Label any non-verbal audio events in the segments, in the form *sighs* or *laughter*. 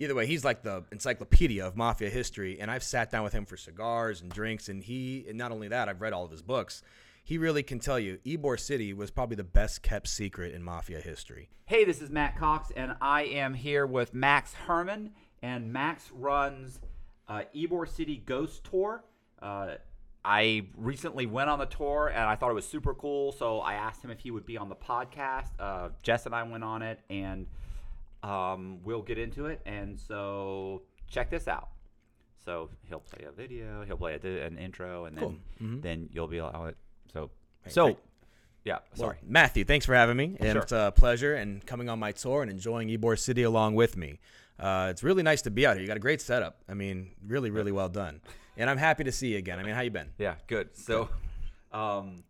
either way, he's like the encyclopedia of mafia history, and I've sat down with him for cigars and drinks, and he, and not only that, I've read all of his books. He really can tell you Ybor City was probably the best kept secret in mafia history. Hey, this is Matt Cox, and I am here with Max Herman. And Max runs uh, Ybor City Ghost Tour. Uh, I recently went on the tour, and I thought it was super cool. So I asked him if he would be on the podcast. Uh, Jess and I went on it, and um, we'll get into it. And so check this out. So he'll play a video, he'll play a, an intro, and then Cool. Mhm. then you'll be oh, so Hey, so thank- yeah. Well, Sorry. Matthew, thanks for having me. And Sure. it's a pleasure and coming on my tour and enjoying Ybor City along with me. Uh, it's really nice to be out here. You got a great setup. I mean, really, really well done. And I'm happy to see you again. I mean, how you been? Yeah, good. So, um,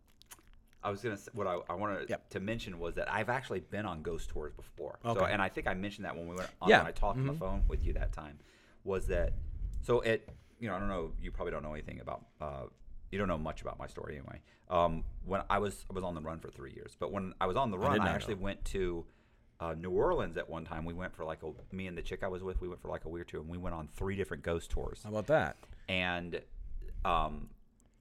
I was gonna say, what I, I wanted Yep. to mention was that I've actually been on ghost tours before. So, Okay. and I think I mentioned that when we went on Yeah. when I talked on the Mhm. phone with you that time, was that so it you know I don't know you probably don't know anything about uh, you don't know much about my story anyway. Um, when I was I was on the run for three years, but when I was on the run, did I, actually know. went to uh, New Orleans at one time. We went for like a me and the chick I was with. We went for like a week or two, and we went on three different ghost tours How about that? and um,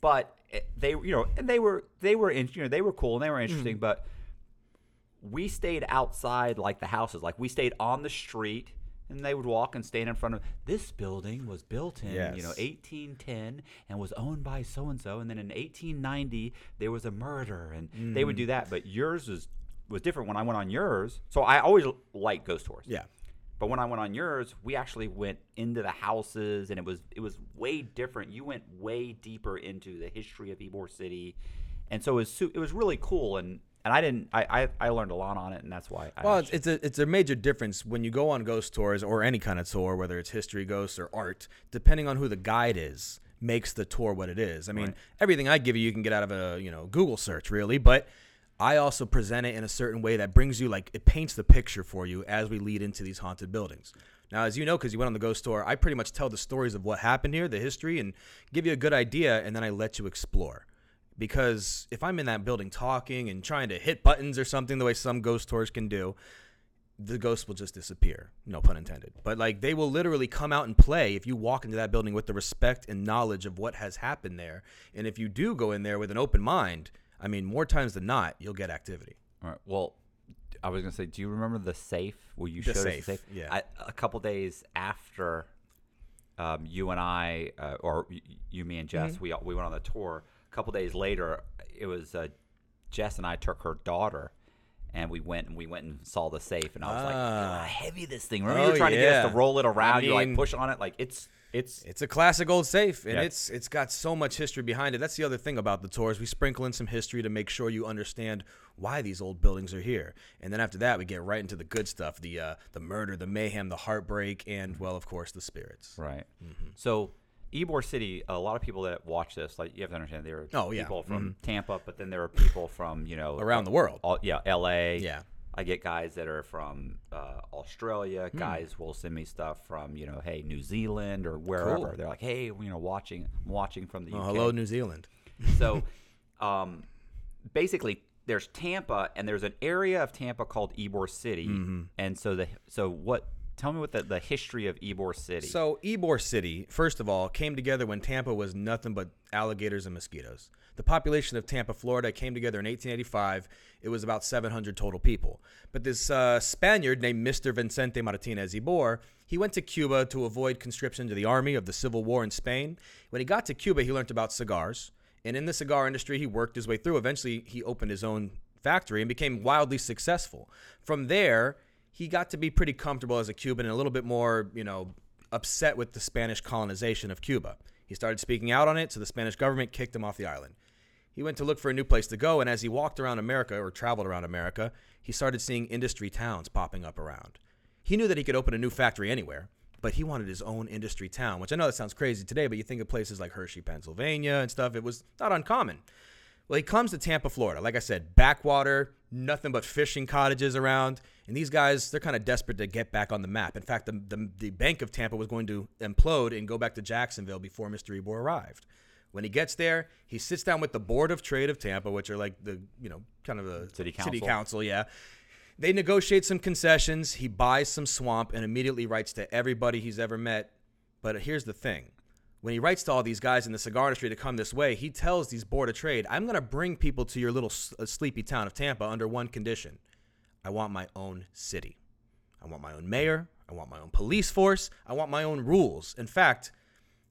but they you know and they were they were in, you know they were cool and they were interesting, Mm-hmm. but we stayed outside like the houses, like we stayed on the street. And they would walk and stand in front of this building was built in, you know, 1810 and was owned by so and so. And then in 1890 there was a murder, and they would do Mm-hmm. that. But yours was was different. When I went on yours, so I always like ghost tours. Yeah. But when I went on yours, we actually went into the houses, and it was it was way different. You went way deeper into the history of Ybor City, and so it was it was really cool. And and I didn't I I, I learned a lot on it, and that's why. I Well, actually- it's, it's a it's a major difference when you go on ghost tours or any kind of tour, whether it's history ghosts or art. Depending on who the guide is, makes the tour what it is. I mean, Right. everything I give you, you can get out of a you know Google search, really. But I also present it in a certain way that brings you like it paints the picture for you as we lead into these haunted buildings. Now, as you know, because you went on the ghost tour, I pretty much tell the stories of what happened here, the history, and give you a good idea, and then I let you explore because if I'm in that building talking and trying to hit buttons or something, the way some ghost tours can do, the ghost will just disappear. No pun intended. But like they will literally come out and play if you walk into that building with the respect and knowledge of what has happened there. And if you do go in there with an open mind, I mean, more times than not, you'll get activity. All right. Well, I was gonna say, do you remember the safe where you The showed safe, us the safe? yeah. I, a couple days after um, you and I, uh, or y- y- you, me, and Jess, Mm-hmm. we we went on the tour. A couple days later, it was uh, Jess and I took her daughter. And we went and we went and saw the safe, and I was like, Ah. how heavy this thing!" Remember, you Oh, were trying to get us yeah. to roll it around. You like push on it, like it's it's It's a classic old safe, and Yeah. it's it's got so much history behind it. That's the other thing about the tours. We sprinkle in some history to make sure you understand why these old buildings are here, and then after that, we get right into the good stuff: the uh, the murder, the mayhem, the heartbreak, and well, of course, the spirits. Right. Mm-hmm. So, Ybor City, a lot of people that watch this, like you have to understand, there are Oh, yeah. people from Tampa, but then there are people from you know Around the world. all, yeah, L.A. Yeah. I get guys that are from uh, Australia. Hmm. Guys will send me stuff from you know, hey, New Zealand or wherever. Cool. They're like, hey, you know, watching, watching from the Oh, UK. hello, New Zealand. So, *laughs* um, basically, there's Tampa, and there's an area of Tampa called Ybor City, Mm-hmm. and so the so what? Tell me what the, the history of Ybor City. So Ybor City, first of all, came together when Tampa was nothing but alligators and mosquitoes. The population of Tampa, Florida, came together in 1885. It was about 700 total people. But this uh, Spaniard named Mr. Vicente Martinez Ybor, he went to Cuba to avoid conscription to the army of the Civil War in Spain. When he got to Cuba, he learned about cigars. And in the cigar industry, he worked his way through. Eventually, he opened his own factory and became wildly successful. From there, he got to be pretty comfortable as a Cuban and a little bit more, you know, upset with the Spanish colonization of Cuba. He started speaking out on it, so the Spanish government kicked him off the island. He went to look for a new place to go, and as he walked around America or traveled around America, he started seeing industry towns popping up around. He knew that he could open a new factory anywhere, but he wanted his own industry town, which I know that sounds crazy today, but you think of places like Hershey, Pennsylvania and stuff, it was not uncommon. Well, he comes to Tampa, Florida. Like I said, backwater, nothing but fishing cottages around. And these guys, they're kind of desperate to get back on the map. In fact, the, the, the Bank of Tampa was going to implode and go back to Jacksonville before Mr. Ybor arrived. When he gets there, he sits down with the Board of Trade of Tampa, which are like the, you know, kind of the City City council. council, yeah. They negotiate some concessions. He buys some swamp and immediately writes to everybody he's ever met. But here's the thing when he writes to all these guys in the cigar industry to come this way, he tells these board of trade, I'm going to bring people to your little uh, sleepy town of Tampa under one condition I want my own city. I want my own mayor. I want my own police force. I want my own rules. In fact,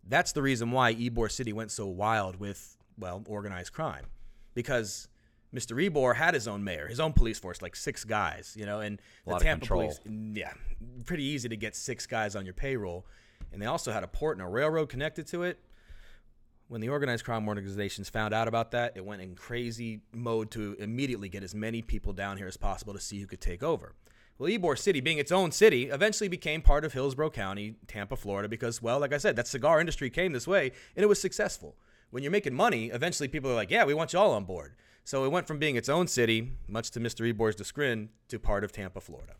that's the reason why Ybor City went so wild with, well, organized crime. Because Mr. Ybor had his own mayor, his own police force, like six guys, you know, and the lot Tampa police, yeah, pretty easy to get six guys on your payroll. And they also had a port and a railroad connected to it. When the organized crime organizations found out about that, it went in crazy mode to immediately get as many people down here as possible to see who could take over. Well, Ybor City, being its own city, eventually became part of Hillsborough County, Tampa, Florida, because, well, like I said, that cigar industry came this way and it was successful. When you're making money, eventually people are like, yeah, we want you all on board. So it went from being its own city, much to Mr. Ybor's chagrin, to part of Tampa, Florida.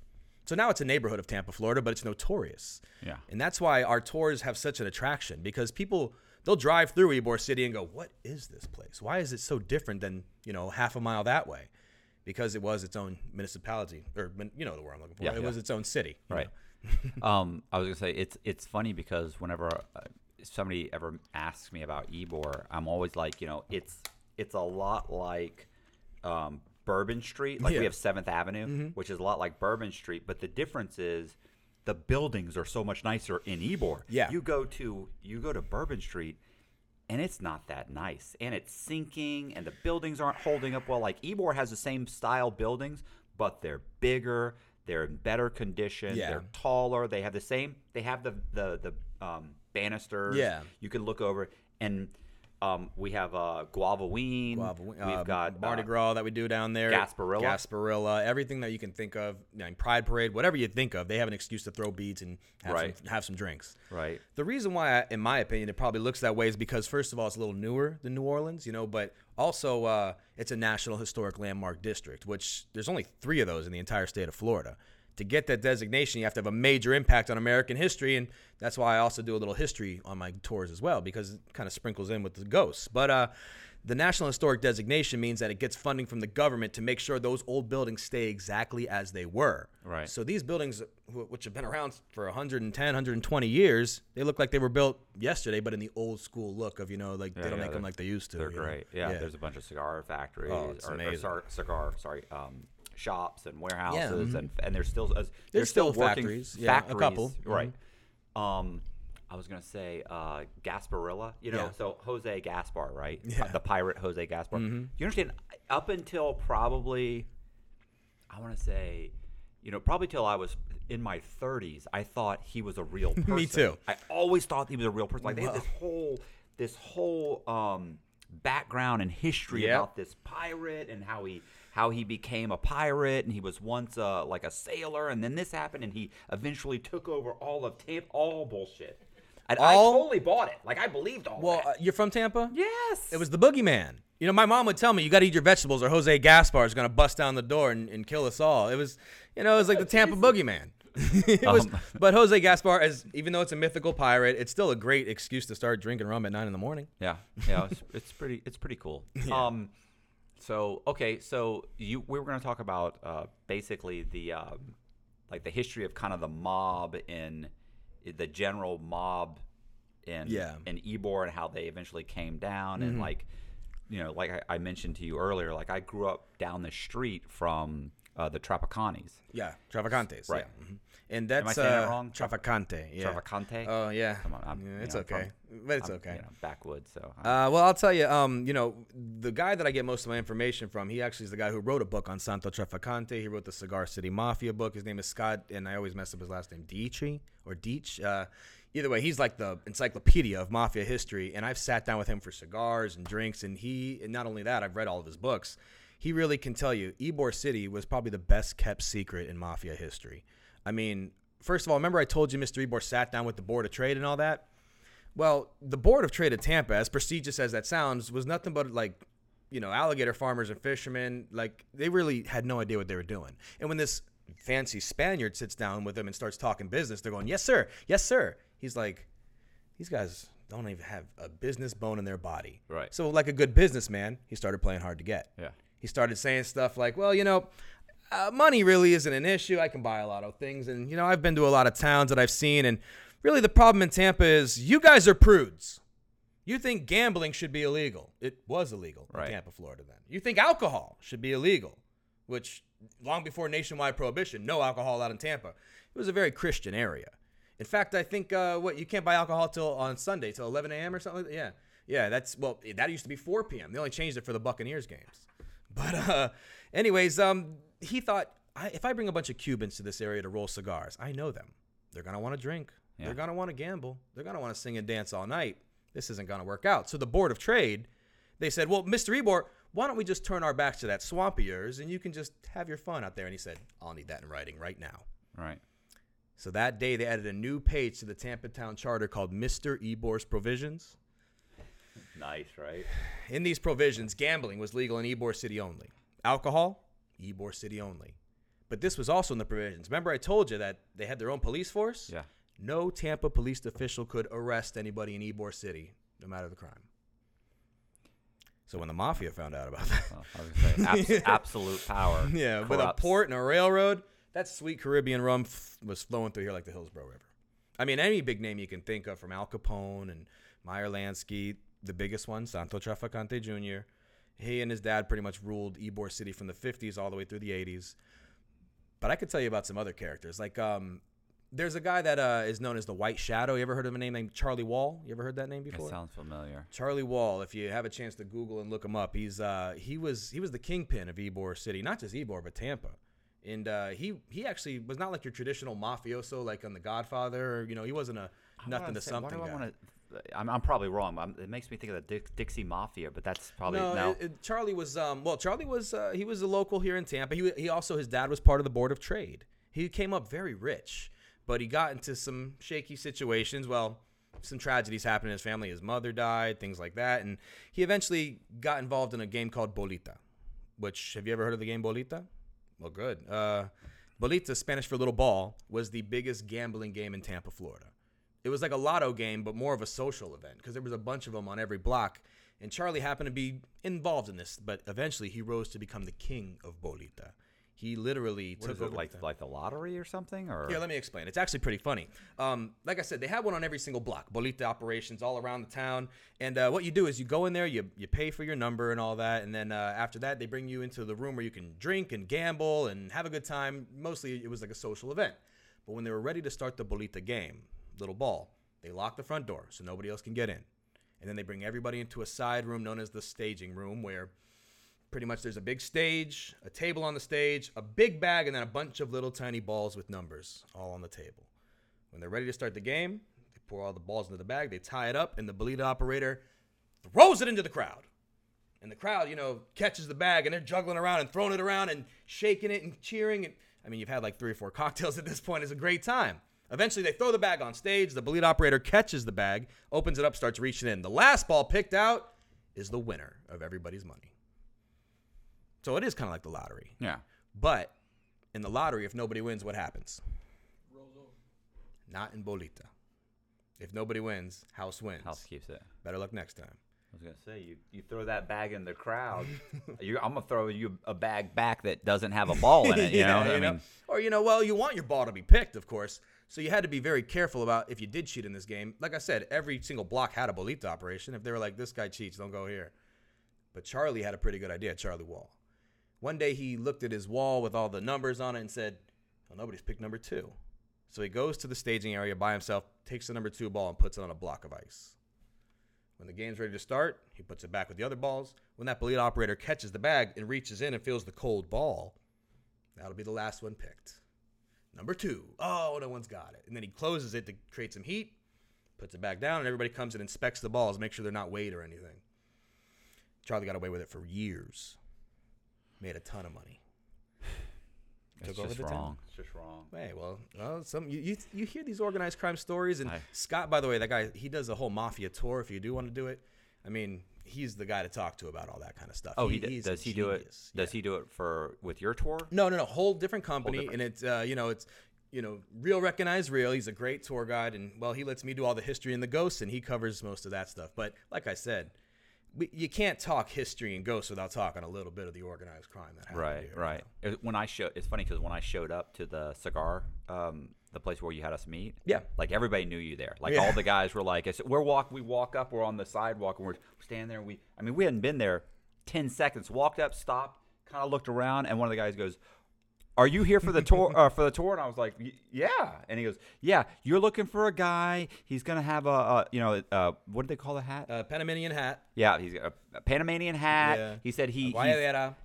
So now it's a neighborhood of Tampa, Florida, but it's notorious. Yeah. And that's why our tours have such an attraction because people they'll drive through Ybor City and go, "What is this place? Why is it so different than you know half a mile that way?" Because it was its own municipality, or you know the word I'm looking for. Yeah, it yeah. was its own city. Right. *laughs* um, I was gonna say it's it's funny because whenever uh, somebody ever asks me about Ybor, I'm always like, you know, it's it's a lot like um, Bourbon Street. Like Yeah. Mm-hmm. we have Seventh Avenue, which is a lot like Bourbon Street, but the difference is the buildings are so much nicer in Ybor. Yeah. you go to you go to Bourbon Street. And it's not that nice, and it's sinking, and the buildings aren't holding up well. Like Ybor has the same style buildings, but they're bigger, they're in better condition, Yeah. they're taller. They have the same. They have the the the um, banisters. Yeah. you can look over, and um, we have uh, Guavaween. Guava- We've uh, got Mardi uh, Gras that we do down there. Gasparilla. Gasparilla, everything that you can think of. I mean, Pride Parade, whatever you think of, they have an excuse to throw beads and have, Right. some, have some drinks. Right. The reason why, I, in my opinion, it probably looks that way is because, first of all, it's a little newer than New Orleans, you know, but also uh, it's a National Historic Landmark District, which there's only three of those in the entire state of Florida. To get that designation, you have to have a major impact on American history, and that's why I also do a little history on my tours as well, because it kind of sprinkles in with the ghosts. But uh, the National Historic designation means that it gets funding from the government to make sure those old buildings stay exactly as they were. Right. So these buildings, which have been around for 110, 120 years, they look like they were built yesterday, but in the old school look of you know, like they don't yeah, make them like they used to. They're great. Yeah, There's a bunch of cigar factories Oh, it's or, or amazing. cigar, cigar, sorry, um, shops and warehouses, mhm. and and there's still uh, There's still, still working factories, yeah, a factories, couple, mhm. right? Um, I was gonna say uh, Gasparilla. You know, Yeah. so Jose Gaspar, right? Yeah. Mm-hmm. The pirate Jose Gaspar. You understand? Up until probably, I want to say, you know, probably till I was in my 30s, I thought he was a real *laughs* person. Me too. I always thought he was a real person. Like they had this whole this whole um, background and history Yep. about this pirate and how he how he became a pirate and he was once uh, like a sailor and then this happened and he eventually took over all of Tampa. All bullshit. And I totally bought it. Like I believed all Well, that. uh, you're from Tampa? yes, It was the boogeyman. You know, my mom would tell me, you got to eat your vegetables or Jose Gaspar is going to bust down the door and, and kill us all. It was, you know, it was like the *laughs* Tampa boogeyman. *laughs* it was, Um, *laughs* but Jose Gaspar, as even though it's a mythical pirate, it's still a great excuse to start drinking rum at nine in the morning. Yeah, yeah, it's, it's pretty, it's pretty cool. Um, so okay, so you we were going to talk about uh, basically the um, like the history of kind of the mob in the general mob in Yeah. in Ybor and how they eventually came down and like you know like I, I mentioned to you earlier, like I grew up down the street from uh, the Trapacanis. Yeah, Trafficantes. Right. Yeah. mhm. And that's I saying that uh, wrong? Trafficante. Yeah. Travacante? Oh yeah. Come on, I'm- Yeah, you it's know, okay, from- but it's I'm, okay. You know, backwoods. So Uh, well, I'll tell you. Um, you know, the guy that I get most of my information from, he actually is the guy who wrote a book on Santo Trafficante. He wrote the Cigar City Mafia book. His name is Scott, and I always mess up his last name, Dietry or Deech. Uh, either way, he's like the encyclopedia of mafia history. And I've sat down with him for cigars and drinks, and he, and not only that, I've read all of his books. He really can tell you, Ybor City was probably the best kept secret in mafia history. I mean, first of all, remember I told you Mr. Ybor sat down with the Board of Trade and all that? Well, the Board of Trade of Tampa, as prestigious as that sounds, was nothing but like, you know, alligator farmers and fishermen. Like, they really had no idea what they were doing. And when this fancy Spaniard sits down with them and starts talking business, they're going, Yes, sir. Yes, sir. He's like, These guys don't even have a business bone in their body. Right. So, like a good businessman, he started playing hard to get. yeah. He started saying stuff like, well, you know, uh, money really isn't an issue. I can buy a lot of things, and you know, I've been to a lot of towns that I've seen, and really the problem in Tampa is you guys are prudes. You think gambling should be illegal. It was illegal Right. in Tampa, Florida then. You think alcohol should be illegal, which long before nationwide prohibition, no alcohol allowed in Tampa. It was a very Christian area. In fact, I think uh, what you can't buy alcohol till on Sunday till 11 a.m. or something. Like that. Yeah, yeah. That's well, that used to be 4 p.m. They only changed it for the Buccaneers games. But uh, anyways, um, he thought I, if I bring a bunch of Cubans to this area to roll cigars, I know them. They're gonna want to drink. Yeah. They're gonna want to gamble. They're gonna want to sing and dance all night. This isn't gonna work out. So the board of trade, they said, well, Mr. Ybor, why don't we just turn our backs to that swamp of yours and you can just have your fun out there? And he said, I'll need that in writing right now. Right. So that day, they added a new page to the Tampa Town Charter called Mr. Ybor's Provisions. Nice, right? In these provisions, gambling was legal in Ybor City only. Alcohol, Ybor City only. But this was also in the provisions. Remember, I told you that they had their own police force? Yeah. No Tampa police official could arrest anybody in Ybor City, no matter the crime. So when the mafia found out about that, Well, say, abs- *laughs* absolute power. yeah, with a port and a railroad, that sweet Caribbean rum f- was flowing through here like the Hillsborough River. I mean, any big name you can think of, from Al Capone and Meyer Lansky, the biggest one, Santo Trafficante Jr. He and his dad pretty much ruled Ybor City from the 50s all the way through the 80s. But I could tell you about some other characters. Like, um, there's a guy that uh, is known as the White Shadow. You ever heard of a name named Charlie Wall? You ever heard that name That before? sounds familiar. Charlie Wall, if you have a chance to Google and look him up, he's uh, he was he was the kingpin of Ybor City, not just Ybor but Tampa, and uh, he he actually was not like your traditional mafioso like on The Godfather. Or, you know, he wasn't a nothing to say- something. Why do I guy. want to? I'm, I'm probably wrong. I'm, it makes me think of the Dix, Dixie Mafia, but that's probably no, no. it- it- Charlie was um well Charlie was uh, he was a local here in Tampa. He he also his dad was part of the board of trade. He came up very rich, but he got into some shaky situations. Well, some tragedies happened in his family. His mother died, things like that, and he eventually got involved in a game called Bolita. Which have you ever heard of the game Bolita? Well, good. Uh, Bolita, Spanish for little ball, was the biggest gambling game in Tampa, Florida. It was like a lotto game, but more of a social event because there was a bunch of them on every block. And Charlie happened to be involved in this, but eventually he rose to become the king of Bolita. He literally What took over like? the- Like the lottery or something? Or yeah, let me explain. It's actually pretty funny. Um, like I said, they have one on every single block. Bolita operations all around the town. And uh, what you do is you go in there, you, you pay for your number and all that, and then uh, after that, they bring you into the room where you can drink and gamble and have a good time. Mostly, it was like a social event. But when they were ready to start the Bolita game, little ball, they lock the front door so nobody else can get in. And then they bring everybody into a side room known as the staging room, where pretty much there's a big stage, a table on the stage, a big bag, and then a bunch of little tiny balls with numbers all on the table. When they're ready to start the game, they pour all the balls into the bag, they tie it up, and the Bolita operator throws it into the crowd. And the crowd, you know, catches the bag and they're juggling around and throwing it around and shaking it and cheering. And I mean, you've had like three or four *laughs* cocktails at this point. It's a great time. Eventually, they throw the bag on stage. The Bolita operator catches the bag, opens it up, starts reaching in. The last ball picked out is the winner of everybody's money. So it is kind of like the lottery. yeah. But in the lottery, if nobody wins, what happens? Not in Bolita. If nobody wins, house wins. House keeps it. Better luck next time. I was gonna say you, you throw that bag in the crowd. *laughs* you, I'm gonna throw you a bag back that doesn't have a ball in it. You *laughs* know, Yeah, I mean, or you know, well, you want your ball to be picked, of course. So you had to be very careful about if you did cheat in this game. Like I said, every single block had a Bolita operation. If they were like, "This guy cheats, don't go here," but Charlie had a pretty good idea. Charlie Wall. One day he looked at his wall with all the numbers on it and said, "Well, nobody's picked number two. So he goes to the staging area by himself, takes the number two ball, and puts it on a block of ice. When the game's ready to start, he puts it back with the other balls. When that Bolita operator catches the bag and reaches in and feels the cold ball, that'll be the last one picked. Number two. Oh, no one's got it. And then he closes it to create some heat, puts it back down, and everybody comes and inspects the balls, make sure they're not weighed or anything. Charlie got away with it for years. Made a ton of money. it's Took just the town. wrong. It's just wrong. Hey, well, well, some you, you you hear these organized crime stories, and I- Scott, by the way, that guy, he does a whole mafia tour. If you do want to do it, I mean, he's the guy to talk to about all that kind of stuff. Oh, he, he's does he do it? Does he do it for with your tour? No, no, no. Whole different company, different. and it's uh, you know, it's you know, real recognized real. He's a great tour guide, and well, he lets me do all the history and the ghosts, and he covers most of that stuff. But like I said, we, you can't talk history and ghosts without talking a little bit of the organized crime that happened. Right, here, right. It- When I show, it's funny because when I showed up to the cigar, um, the place where you had us meet, Yeah. like everybody knew you there. Like Yeah. all the guys were like, I said, we're walk, we walk up, we're on the sidewalk, and we're standing there. And we, I mean, we hadn't been there ten seconds. Walked up, stopped, kind of looked around, and one of the guys goes. Are you here for the tour? *laughs* Uh, for the tour, and I was like, "Yeah." And he goes, "Yeah, you're looking for a guy. He's gonna have a, a you know, uh, what do they call the hat? Uh, Panamanian hat. Yeah, he's got a, a Panamanian hat. Yeah. He said he.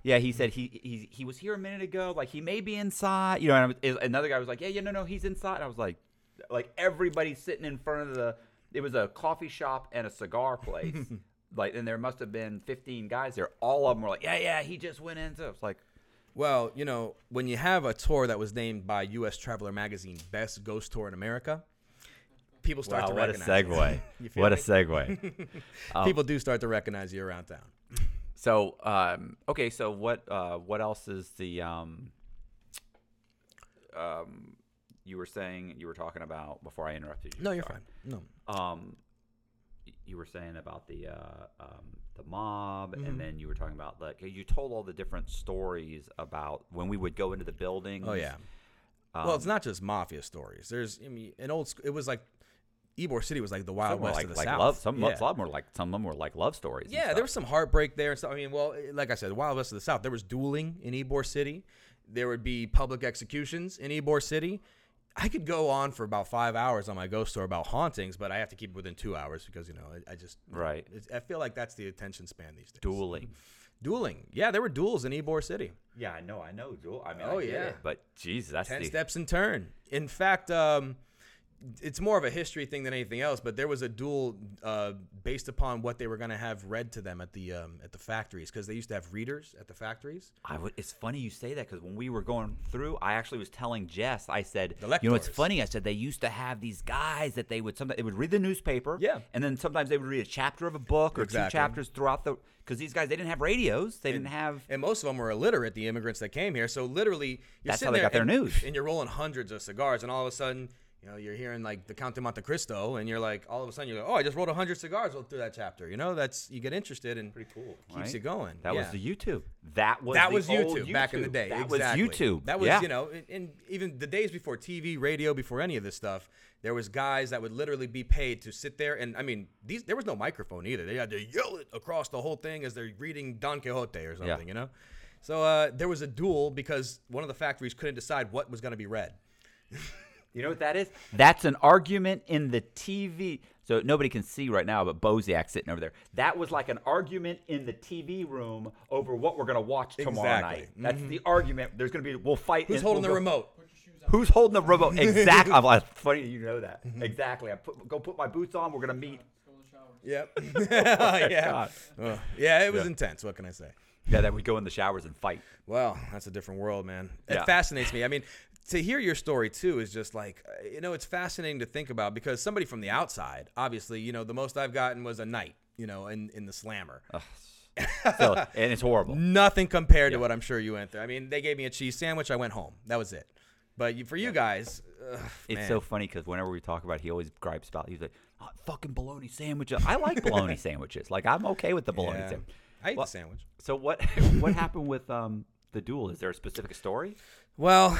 yeah, he said he, he he was here a minute ago. Like he may be inside. You know, and was- another guy was like, yeah, yeah, no, no, he's inside. I was like, like everybody sitting in front of the. It was a coffee shop and a cigar place. *laughs* like, and there must have been 15 guys there. All of them were like, yeah, yeah, he just went in. So it's like, Well, you know, when you have a tour that was named by U.S. Traveler Magazine Best Ghost Tour in America, people start wow, to what a recognize you. segue. *laughs* You feel what a me? segue. *laughs* Um, People do start to recognize you around town. So, um, okay, so what uh, what else is the um, um, you were saying you were talking about before I interrupted you? No, you're sorry. fine. No. um, you were saying about the uh, um, the mob, Mm-hmm. and then you were talking about like you told all the different stories about when we would go into the building. Oh yeah. Um, well, it's not just mafia stories. There's, I mean, an old. It was like, Ybor City was like the Wild West like of the like South. love. Some yeah. a lot more like some of them were like love stories. Yeah, there was some heartbreak there and stuff. I mean, well, like I said, the Wild West of the South. There was dueling in Ybor City. There would be public executions in Ybor City. I could go on for about five hours on my ghost story about hauntings, but I have to keep it within two hours because you know I, I just Right. it's- I feel like that's the attention span these days. dueling. dueling. Yeah, there were duels in Ybor City. Yeah, I know, I know, Duel. I mean, Oh, I get yeah. it, but geez, that's Ten the steps in turn. In fact, um, it's more of a history thing than anything else. But there was a duel uh, based upon what they were going to have read to them at the um, at the factories because they used to have readers at the factories. I would, it's funny you say that because when we were going through, I actually was telling Jess. I said, you know, it's funny. I said they used to have these guys that they would sometimes they would read the newspaper, Yeah. and then sometimes they would read a chapter of a book or Exactly. two chapters throughout the because these guys they didn't have radios, they didn't have. And most of them were illiterate, the immigrants that came here. So literally, you're That's how they there got their news. And you're rolling hundreds of cigars, and all of a sudden, you know, you're hearing like the Count de Monte Cristo, and you're like, all of a sudden, you're like, oh, I just rolled hundred cigars through that chapter. You know, that's you get interested and Pretty cool, keeps right? you going. That was the YouTube. That was that the was old YouTube, back in the day. That exactly. was YouTube. That was yeah. you know, and, and even the days before TV, radio, before any of this stuff, there was guys that would literally be paid to sit there and I mean, these there was no microphone either. They had to yell it across the whole thing as they're reading Don Quixote or something, Yeah. you know. So uh, there was a duel because one of the factories couldn't decide what was going to be read. *laughs* You know what that is? That's an argument in the TV. So nobody can see right now, but Boziak sitting over there. That was like an argument in the TV room over what we're going to watch tomorrow Exactly. night. That's the argument. There's going to be we'll fight. Who's and holding we'll the go- remote? Who's holding the remote? *laughs* Exactly. I'm like, funny you know that. Mm-hmm. Exactly. I put, go put my boots on. We're going to meet. Yep. *laughs* *laughs* yeah. God. Ugh. yeah, it was Yeah. intense. What can I say? Yeah, that we go in the showers and fight. Well, that's a different world, man. It Yeah. fascinates me. I mean, to hear your story too is just like, uh, you know, it's fascinating to think about because somebody from the outside, obviously, you know, the most I've gotten was a night, you know, in, in the slammer. So, and it's horrible. *laughs* Nothing compared to what I'm sure you went through. I mean, they gave me a cheese sandwich. I went home. That was it. But you, for you guys, ugh, It's man. so funny because whenever we talk about, it, he always gripes about. He's like, oh, "Fucking bologna sandwiches." I like bologna *laughs* sandwiches. Like I'm okay with the bologna Yeah. sandwich. I ate Well- the sandwich. So what *laughs* what happened with um the duel? Is there a specific story? Well,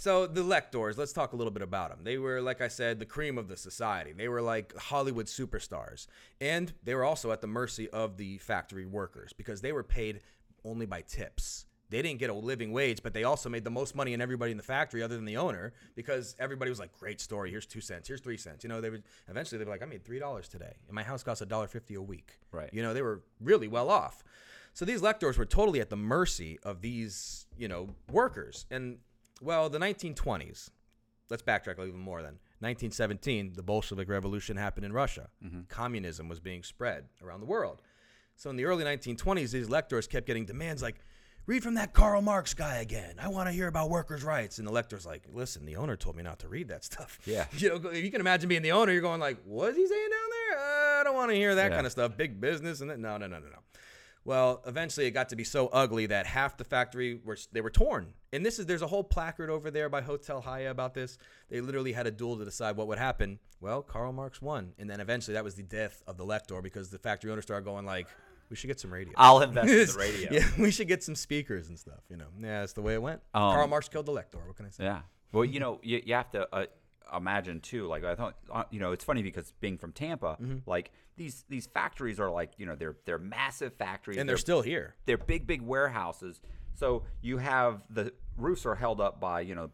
so the Lectors, let's talk a little bit about them. They were, like I said, the cream of the society. They were like Hollywood superstars. And they were also at the mercy of the factory workers because they were paid only by tips. They didn't get a living wage, but they also made the most money in everybody in the factory other than the owner because everybody was like, great story. Here's two cents. Here's three cents. You know, they would eventually they'd be like, I made $3 today. And my house costs $1.50 a week. Right. You know, they were really well off. So these lectors were totally at the mercy of these, you know, workers. And well, the 1920s. Let's backtrack even more then. 1917, the Bolshevik Revolution happened in Russia. Communism was being spread around the world. So in the early 1920s, these lectors kept getting demands like, read from that Karl Marx guy again. I want to hear about workers' rights. And the lector's like, listen, the owner told me not to read that stuff. *laughs* Yeah. You know, if you can imagine being the owner, you're going like, what is he saying down there? Uh, I don't want to hear that Yeah. kind of stuff. Big business and that. No, no, no, no, no. Well, eventually it got to be so ugly that half the factory were they were torn. And this is there's a whole placard over there by Hotel Haya about this. They literally had a duel to decide what would happen. Well, Karl Marx won, and then eventually that was the death of the lector because the factory owner started going like, We should get some radio. I'll invest in the *laughs* radio. yeah, we should get some speakers and stuff. You know, yeah, that's the way it went. Um, Karl Marx killed the Lector. What can I say? Yeah. Well, you know, you, you have to uh, imagine too. Like I thought, uh, you know, it's funny because being from Tampa, Mm-hmm. like these these factories are like you know they're they're massive factories And they're still here. they're big big warehouses. So you have the roofs are held up by you know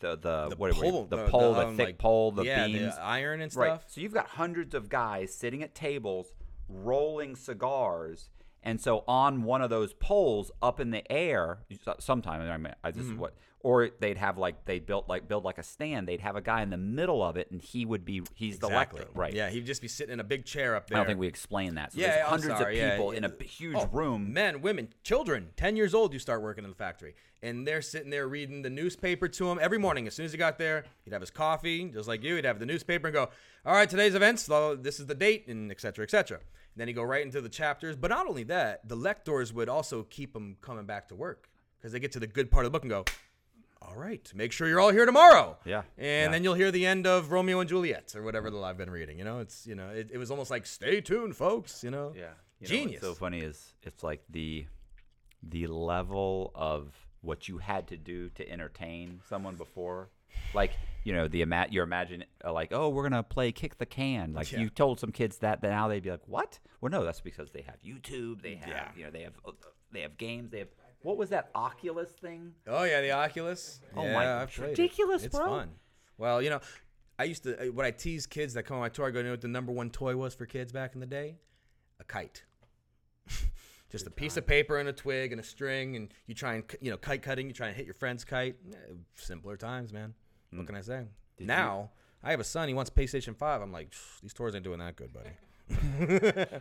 the the, The what we- pole, the the- pole the, the, um, thick like- pole the yeah, beams the iron and Right. stuff. So you've got hundreds of guys sitting at tables rolling cigars. And so on one of those poles up in the air, sometime I mean, I just Mm-hmm. what, or they'd have like they built like build like a stand. They'd have a guy in the middle of it, and he would be he's the Exactly. lector, right? Yeah, he'd just be sitting in a big chair up there. I don't think we explained that. So Yeah, there's I'm hundreds sorry, of people yeah. in a huge Oh, room. Men, women, children, 10 years old, you start working in the factory. And they're sitting there reading the newspaper to him every morning. As soon as he got there, he'd have his coffee, just like you. He'd have the newspaper and go, All right, today's events, this is the date, and etc. cetera, et cetera. And then he'd go right into the chapters. But not only that, the lectors would also keep him coming back to work because they get to the good part of the book and go, all right, make sure you're all here tomorrow. Yeah, And yeah. then you'll hear the end of Romeo and Juliet or whatever that I've been reading. You know, it's, you know, it, it was almost like, stay tuned, folks. You know, Yeah. You know, Genius. what's so funny is it's like the the level of what you had to do to entertain someone before. Like, you know, the ima- you're imagining uh, like, oh, we're gonna play kick the can. Like Yeah. you told some kids that, then now they'd be like, what? Well, no, that's because they have YouTube. They have, Yeah. you know, they have uh, they have games. They have what was that Oculus thing? Oh yeah, the Oculus. Oh yeah, my- I've played it. ridiculous, It's bro. fun. Well, you know, I used to uh, when I tease kids that come on my tour, I go, you know what the number one toy was for kids back in the day? A kite. *laughs* Just a piece of paper and a twig and a string, and you try and you know kite cutting. You try and hit your friend's kite. Eh, Simpler times, man. What can I say? Hmm. Did now I have a son. He wants PlayStation Five. I'm like, these tours ain't doing that good, buddy. *laughs*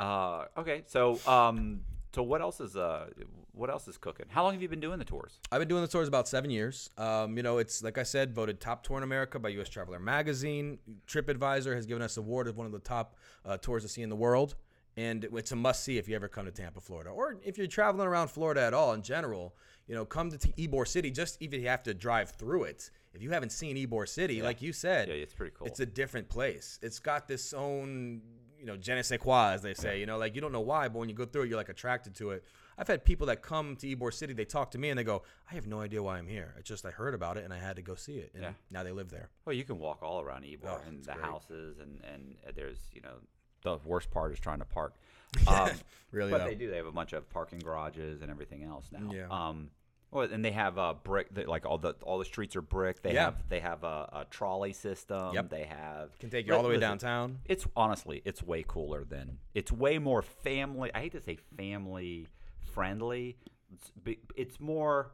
Uh, okay, so um, so what else is uh, what else is cooking? How long have you been doing the tours? I've been doing the tours about seven years. Um, you know, it's like I said, voted top tour in America by U.S. Traveler Magazine. TripAdvisor has given us the award of one of the top uh, tours to see in the world, and it's a must see if you ever come to Tampa, Florida, or if you're traveling around Florida at all in general. You know, come to T- Ybor City. Just even if you have to drive through it. If you haven't seen Ybor City, like you said, Yeah, it's pretty cool. it's a different place. It's got this own, you know, je ne sais quoi, as they say. You know, like you don't know why, but when you go through it, you're like attracted to it. I've had people that come to Ybor City, they talk to me and they go, I have no idea why I'm here. It's just I heard about it and I had to go see it. And Yeah. now they live there. Well, you can walk all around Ybor Oh, and the great. houses, and and there's you know the worst part is trying to park. *laughs* Um, Really, but though. they do. They have a bunch of parking garages and everything else now. Yeah. Um, well, and they have uh, brick. Like all the all the streets are brick. They Yeah. have they have a, a trolley system. Yep. They have Can take you all the way Listen, downtown. It's honestly, it's way cooler than. It's way more family. I hate to say family friendly. It's, it's more.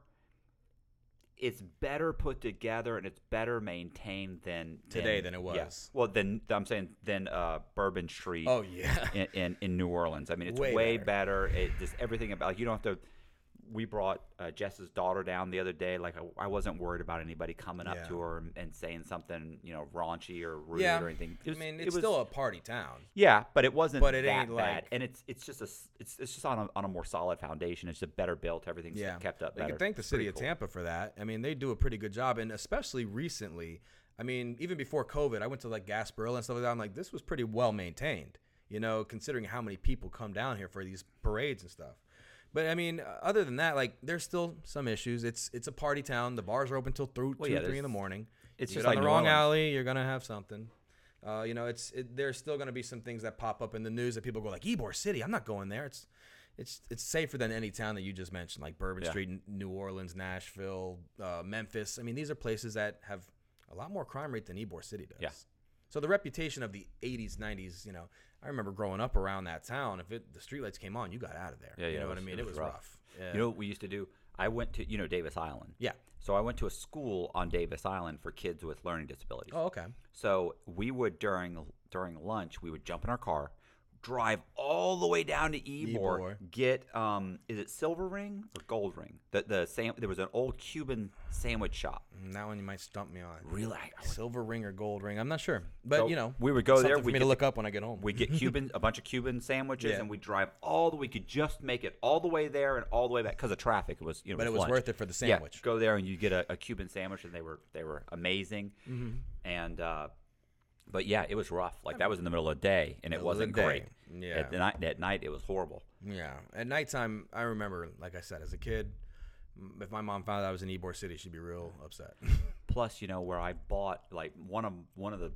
It's better put together and it's better maintained than Today than it yeah. was. Well, then I'm saying than uh, Bourbon Street Oh, yeah. in, in, in New Orleans. I mean, it's Way way, better. better. It just everything about like, you don't have to. We brought uh, Jess's daughter down the other day. Like I, I wasn't worried about anybody coming up Yeah. to her and, and saying something, you know, raunchy or rude Yeah. or anything. It was- I mean, it it's was- still a party town. yeah, but it wasn't But it ain't bad. like- and it's it's just a it's it's just on a, on a more solid foundation. It's just better built. Everything's Yeah. kept up better. can thank the city of. Tampa for that. I mean, they do a pretty good job, and especially recently. I mean, even before COVID, I went to like Gasparilla and stuff like that. I'm like, this was pretty well maintained, you know, considering how many people come down here for these parades and stuff. But I mean, other than that, like, there's still some issues. It's it's a party town. The bars are open till through Well, two, yeah, three in the morning. it's You just on like the wrong alley, you're gonna have something. Uh, you know, it's it, there's still gonna be some things that pop up in the news that people go like, Ybor City, I'm not going there. It's it's it's safer than any town that you just mentioned, like Bourbon Yeah. Street, New Orleans, Nashville, uh, Memphis. I mean, these are places that have a lot more crime rate than Ybor City does. Yeah. So the reputation of the 80s, 90s, you know, I remember growing up around that town. If it the streetlights came on, you got out of there. Yeah, you yeah, know it what I mean? it It was was rough. rough. Yeah. You know what we used to do? I went to you know Davis Island. yeah. So I went to a school on Davis Island for kids with learning disabilities. Oh, okay. So we would during during lunch we would jump in our car, drive all the way down to Ebor, Ybor. get um is it Silver Ring or Gold Ring? The the sam- there was an old Cuban sandwich shop. Mm, That one you might stump me on. Really, I- Silver ring or gold ring? I'm not sure, but So you know, we would go there, something for we me get to look up when I get home. we get Cuban *laughs* a bunch of Cuban sandwiches Yeah. and we drive all the we could just make it all the way there and all the way back because of traffic. It was you know but it was lunch. worth it for the sandwich. Yeah, go there and you get a, a Cuban sandwich, and they were they were amazing. Mm-hmm. And uh, But yeah, it was rough. Like that was in the middle of the day, and it Middle of the wasn't great. Yeah. At the night, at night, it was horrible. Yeah. At nighttime, I remember, like I said, as a kid, if my mom found out I was in Ybor City, she'd be real upset. *laughs* Plus, you know, where I bought like one of one of the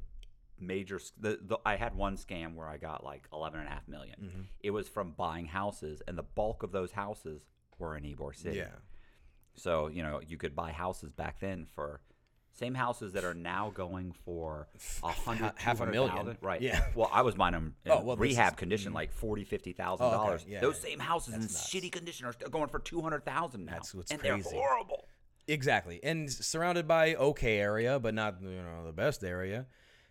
major the, the I had one scam where I got like eleven and a half million. Mm-hmm. It was from buying houses, and the bulk of those houses were in Ybor City. yeah. So you know, you could buy houses back then for same houses that are now going for a hundred, half a 200,000. million. Right. Yeah. Well, I was buying them in Oh, well, rehab is- condition, mm. like forty, fifty thousand Oh, okay. dollars. Yeah, Those yeah. same houses in nuts. shitty condition are still going for two hundred thousand now, That's what's and crazy. they're horrible. Exactly, and surrounded by okay area, but not you know the best area.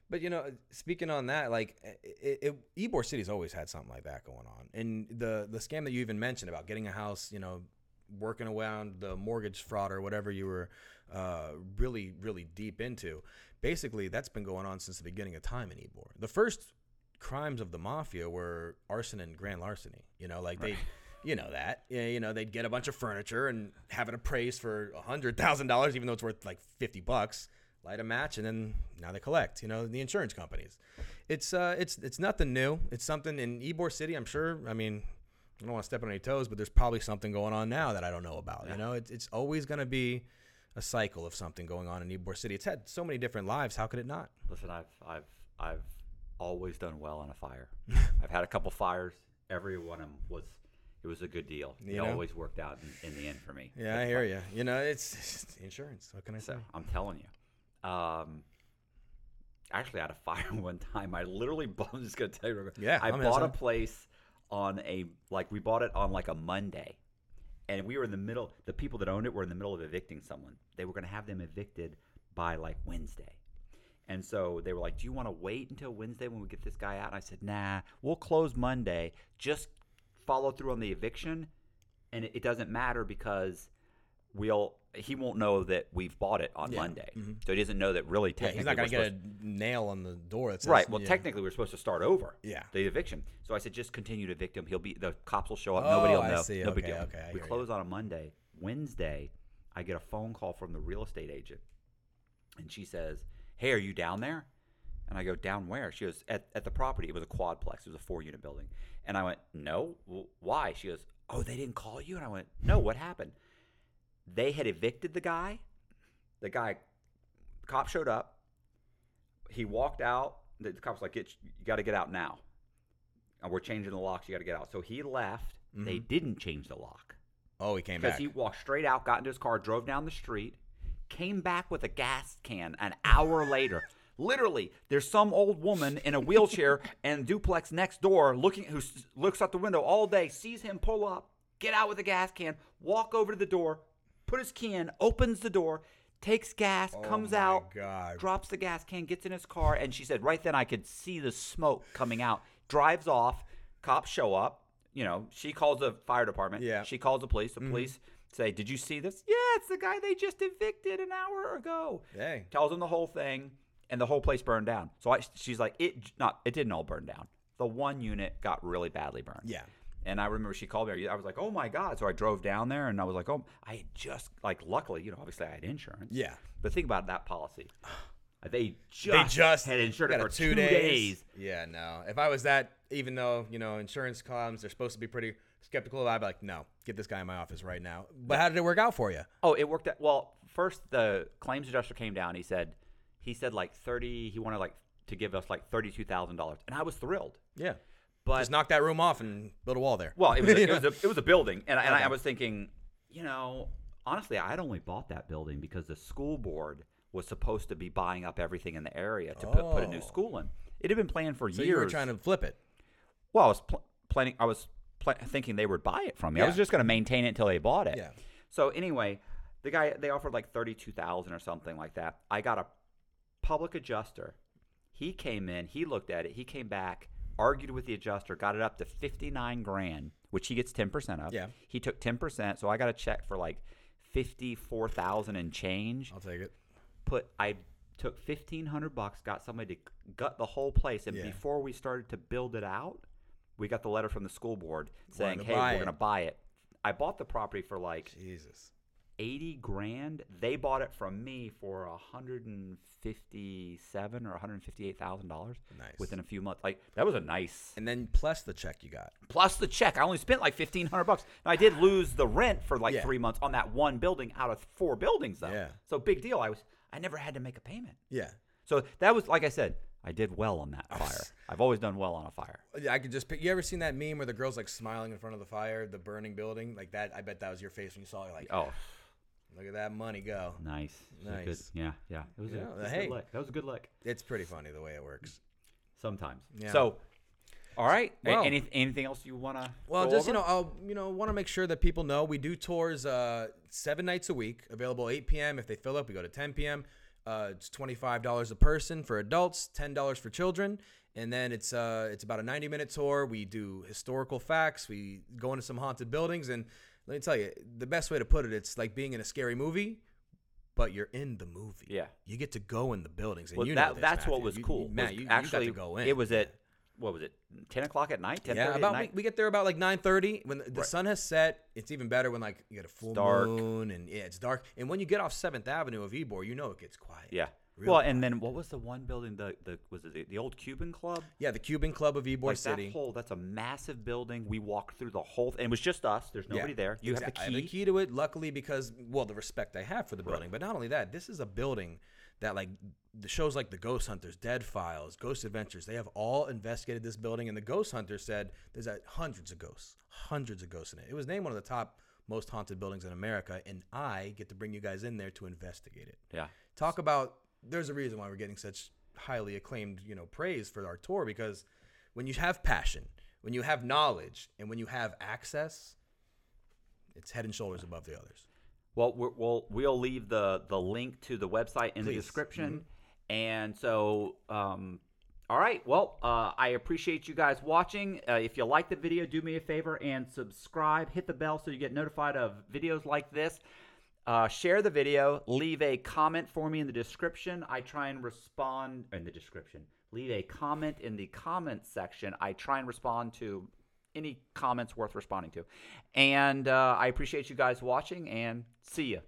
But you know, speaking on that, like it, it, Ybor City's always had something like that going on, and the the scam that you even mentioned about getting a house, you know, working around the mortgage fraud or whatever you were uh, really really deep into, basically that's been going on since the beginning of time in Ybor. The first crimes of the mafia were arson and grand larceny. You know, like they. You know that. Yeah, you know they'd get a bunch of furniture and have it appraised for a hundred thousand dollars, even though it's worth like fifty bucks. Light a match, and then now they collect. You know the insurance companies. It's uh, it's it's nothing new. It's something in Ybor City. I'm sure. I mean, I don't want to step on any toes, but there's probably something going on now that I don't know about. You know, it's it's always going to be a cycle of something going on in Ybor City. It's had so many different lives. How could it not? Listen, I've I've I've always done well on a fire. *laughs* I've had a couple fires. Every one of them was it was a good deal. You it know? always worked out in, in the end for me. Yeah, I hear you. You know, it's, it's insurance. What can I say? So I'm telling you. Um, I actually had a *laughs* fire one time. I literally *laughs* bought. I'm just gonna tell you. real quick. Yeah, I I'm bought a place on a like we bought it on like a Monday, and we were in the middle. The people that owned it were in the middle of evicting someone. They were gonna have them evicted by like Wednesday. And so they were like, "Do you want to wait until Wednesday when we get this guy out?" And I said, "Nah, we'll close Monday. Just follow through on the eviction, and it, it doesn't matter because we'll he won't know that we've bought it on Yeah. Monday, mm-hmm. so he doesn't know that really Yeah, technically he's not going to we're get a nail on the door. That says, Right. Well, yeah. technically, we're supposed to start over. Yeah. The eviction. So I said, just continue to evict him. He'll be the cops will show up. Oh, Nobody Oh, will I know. see. No big Okay, deal. okay, I we hear you. close on a Monday. Wednesday, I get a phone call from the real estate agent, and she says, "Hey, are you down there?" And I go, "Down where?" She goes, "At at the property. It was a quadplex. It was a four unit building." And I went, "No. Well, why?" She goes, "Oh, they didn't call you." And I went, "No. What happened?" They had evicted the guy. The guy, the cop showed up. He walked out. The, the cop was like, get, "You got to get out now." And we're changing the locks. You got to get out. So he left. Mm-hmm. They didn't change the lock Oh, he came because back. he walked straight out, got into his car, drove down the street, came back with a gas can an hour later. Literally, there's some old woman in a wheelchair *laughs* and duplex next door looking who looks out the window all day, sees him pull up, get out with a gas can, walk over to the door, put his key in, opens the door, takes gas, oh comes Oh my out, God. drops the gas can, gets in his car, and she said right then I could see the smoke coming out. Drives off, cops show up. You know, she calls the fire department. Yeah. She calls the police. The mm-hmm. police say, "Did you see this?" Yeah, it's the guy they just evicted an hour ago. Hey. Tells them the whole thing, and the whole place burned down. So I, she's like, "It not, it didn't all burn down. The one unit got really badly burned." Yeah. And I remember she called me. I was like, "Oh my god!" So I drove down there, and I was like, "Oh, I just like, luckily, you know, obviously I had insurance. Yeah. But think about that policy. *sighs* They just, They just had insured it for a two, days. Yeah, no. If I was that, even though you know insurance comes, they're supposed to be pretty skeptical. I'd be like, no, get this guy in my office right now. But how did it work out for you? Oh, it worked out. Well, first the claims adjuster came down. He said, he said like thirty. He wanted like to give us like thirty-two thousand dollars, and I was thrilled. Yeah. But Just knock that room off and build a wall there. well, it was a, it was a, *laughs* it was a building, and, I and Okay. I was thinking, you know, honestly, I'd only bought that building because the school board was supposed to be buying up everything in the area to put, put a new Oh. school in. It had been planned for so years. you were trying to flip it. Well, I was pl- planning. I was pl- thinking they would buy it from me. I was just going to maintain it until they bought it. Yeah. So anyway, the guy they offered like thirty-two thousand or something like that. I got a public adjuster. He came in. He looked at it. He came back, argued with the adjuster, got it up to fifty-nine grand, which he gets ten percent of. Yeah. He took ten percent, so I got a check for like fifty-four thousand and change I'll take it. put I took fifteen hundred bucks, got somebody to gut the whole place, and Yeah. before we started to build it out, we got the letter from the school board saying, to "Hey, we're gonna buy it." I bought the property for like Jesus. 80 grand. They bought it from me for 157 or 158 thousand dollars Nice. within a few months. Like that was a nice And then plus the check you got. plus the check. I only spent like 1500 bucks. And I did lose the rent for like Yeah. 3 months on that one building out of four buildings though. Yeah. So big deal. I was I never had to make a payment. Yeah. So that was like I said, I did well on that *laughs* fire. I've always done well on a fire. Yeah, I could just pick. You ever seen that meme where the girl's like smiling in front of the fire, the burning building? Like that. I bet that was your face when you saw it. Like, Oh, at that money go. nice. A good- Nice. yeah, yeah. It was, Yeah, a, hey. That was a good luck. It's pretty funny the way it works. Sometimes. Yeah. So, all right. Well- any, anything else you want to? Well, just you know, I'll you know want to make sure that people know we do tours uh, seven nights a week, available 8 p.m. If they fill up, we go to 10 p.m. Uh, it's twenty five dollars a person for adults, ten dollars for children, and then it's uh it's about a 90 minute tour. We do historical facts. We go into some haunted buildings, and let me tell you, the best way to put it, it's like being in a scary movie. But you're in the movie. Yeah. you get to go in the buildings, and Well, you that, know this, that's what was You- cool. Matt, was you, actually you got to go in. It was at what was it? Ten o'clock at night. Ten Yeah, about we, we get there about like nine thirty when the, the Right. sun has set. It's even better when like you get a full dark. moon and yeah, it's dark. And when you get off Seventh Avenue of Ybor, you know it gets quiet. yeah. Real well, and then what was the one building? The the was it the, the old Cuban Club? yeah. The Cuban Club of Ybor like City. that whole that's a massive building. We walked through the whole, and it was just us. There's Yeah, nobody there. You exact- have I the have key. the key to it. Luckily, because well, the respect I have for the building, but not only that, this is a building that like the shows like the Ghost Hunters, Dead Files, Ghost Adventures. They have all investigated this building, and the Ghost Hunter said there's uh, hundreds of ghosts, hundreds of ghosts in it. It was named one of the top most haunted buildings in America, and I get to bring you guys in there to investigate it. Yeah. talk about there's a reason why we're getting such highly acclaimed you know praise for our tour because when you have passion when you have knowledge and when you have access it's head and shoulders above the others Well, we're, we'll we'll leave the the link to the website in the Please. description, and so. Um, all right. Well, uh, I appreciate you guys watching. Uh, if you like the video, do me a favor and subscribe. Hit the bell so you get notified of videos like this. Uh, share the video. Leave a comment for me in the description. I try and respond in the description. Leave a comment in the comment section. I try and respond to any comments worth responding to. And uh, I appreciate you guys watching and see you.